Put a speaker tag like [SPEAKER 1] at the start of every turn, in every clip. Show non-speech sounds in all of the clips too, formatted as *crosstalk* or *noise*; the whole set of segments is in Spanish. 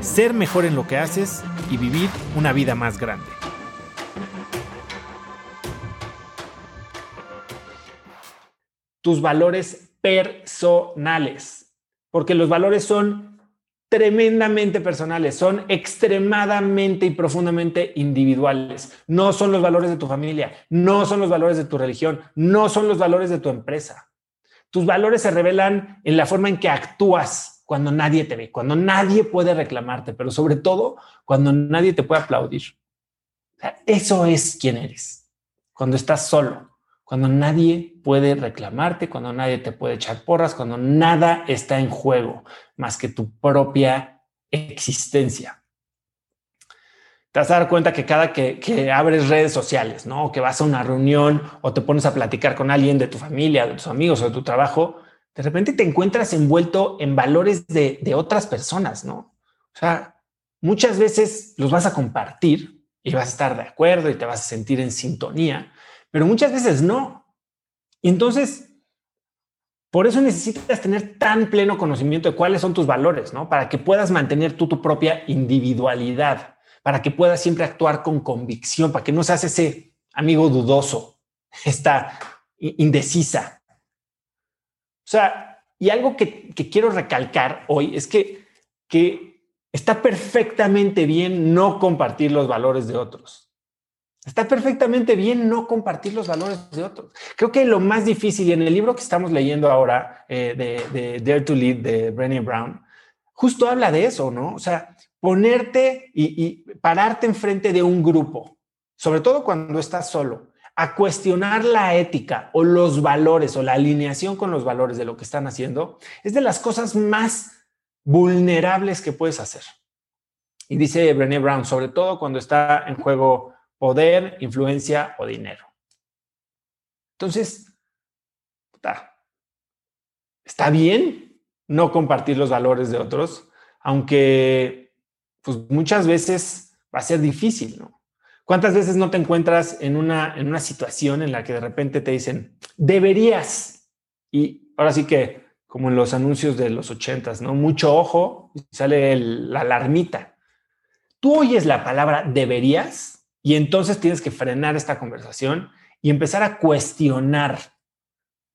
[SPEAKER 1] ser mejor en lo que haces y vivir una vida más grande. Tus valores personales, porque los valores son tremendamente personales, son extremadamente y profundamente individuales. No son los valores de tu familia, no son los valores de tu religión, no son los valores de tu empresa. Tus valores se revelan en la forma en que actúas cuando nadie te ve, cuando nadie puede reclamarte, pero sobre todo cuando nadie te puede aplaudir. eso es quién eres. Cuando estás solo, cuando nadie puede reclamarte, cuando nadie te puede echar porras, cuando nada está en juego más que tu propia existencia. Te vas a dar cuenta que cada que, abres redes sociales, ¿no? O que vas a una reunión o te pones a platicar con alguien de tu familia, de tus amigos o de tu trabajo, de repente te encuentras envuelto en valores de, otras personas, ¿no? O sea, muchas veces los vas a compartir y vas a estar de acuerdo y te vas a sentir en sintonía, pero muchas veces no. Y entonces, por eso necesitas tener tan pleno conocimiento de cuáles son tus valores, ¿no? Para que puedas mantener tú tu propia individualidad, para que puedas siempre actuar con convicción, para que no seas ese amigo dudoso, esta indecisa. O sea, y algo que, que quiero recalcar hoy es que, que está perfectamente bien no compartir los valores de otros. Está perfectamente bien no compartir los valores de otros. Creo que lo más difícil, y en el libro que estamos leyendo ahora eh, de, Dare to Lead de Brené Brown, justo habla de eso, ¿no? O sea, ponerte y, y pararte enfrente de un grupo, sobre todo cuando estás solo, a cuestionar la ética o los valores o la alineación con los valores de lo que están haciendo, es de las cosas más vulnerables que puedes hacer. Y dice Brené Brown, sobre todo cuando está en juego poder, influencia o dinero. Entonces, está bien no compartir los valores de otros, aunque pues muchas veces va a ser difícil, ¿no? ¿Cuántas veces no te encuentras en una, en una situación en la que de repente te dicen, deberías? Y ahora sí que, como en los anuncios de los ochentas, ¿no? Mucho ojo, sale la alarmita. Tú oyes la palabra deberías y entonces tienes que frenar esta conversación y empezar a cuestionar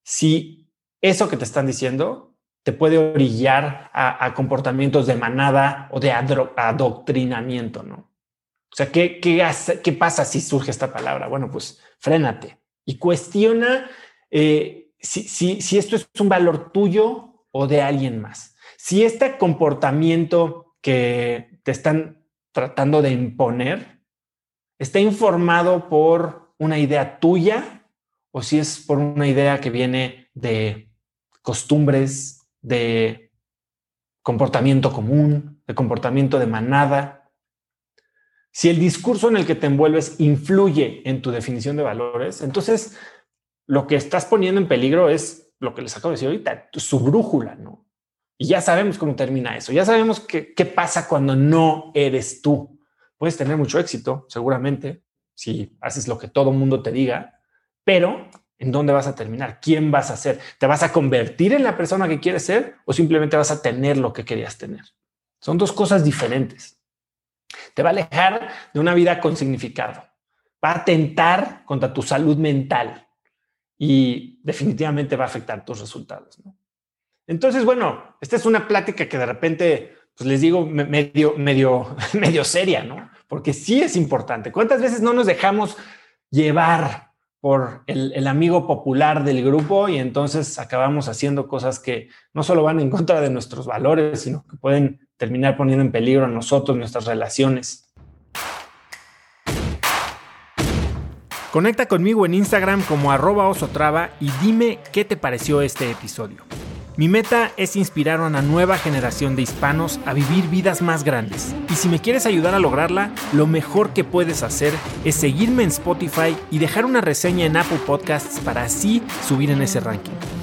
[SPEAKER 1] si eso que te están diciendo te puede orillar a, comportamientos de manada o de adoctrinamiento, ¿no? O sea, ¿qué, qué, pasa si surge esta palabra? Bueno, pues frénate y cuestiona eh, si, si esto es un valor tuyo o de alguien más. Si este comportamiento que te están tratando de imponer está informado por una idea tuya o si es por una idea que viene de costumbres, de comportamiento común, de comportamiento de manada. Si el discurso en el que te envuelves influye en tu definición de valores, entonces lo que estás poniendo en peligro es lo que les acabo de decir ahorita, su brújula, ¿no? Y ya sabemos cómo termina eso, ya sabemos qué, qué pasa cuando no eres tú. Puedes tener mucho éxito, seguramente, si haces lo que todo mundo te diga, pero ¿en dónde vas a terminar? ¿Quién vas a ser? ¿Te vas a convertir en la persona que quieres ser o simplemente vas a tener lo que querías tener? Son dos cosas diferentes. Te va a alejar de una vida con significado. Va a atentar contra tu salud mental y definitivamente va a afectar tus resultados. Entonces, bueno, esta es una plática que de repente pues les digo, medio, medio, *laughs* medio seria, ¿no? Porque sí es importante. ¿Cuántas veces no nos dejamos llevar por el, amigo popular del grupo y entonces acabamos haciendo cosas que no solo van en contra de nuestros valores, sino que pueden terminar poniendo en peligro a nosotros, nuestras relaciones? Conecta conmigo en Instagram como arroba osotrava y dime qué te pareció este episodio. Mi meta es inspirar a una nueva generación de hispanos a vivir vidas más grandes. Y si me quieres ayudar a lograrla, lo mejor que puedes hacer es seguirme en Spotify y dejar una reseña en Apple Podcasts para así subir en ese ranking.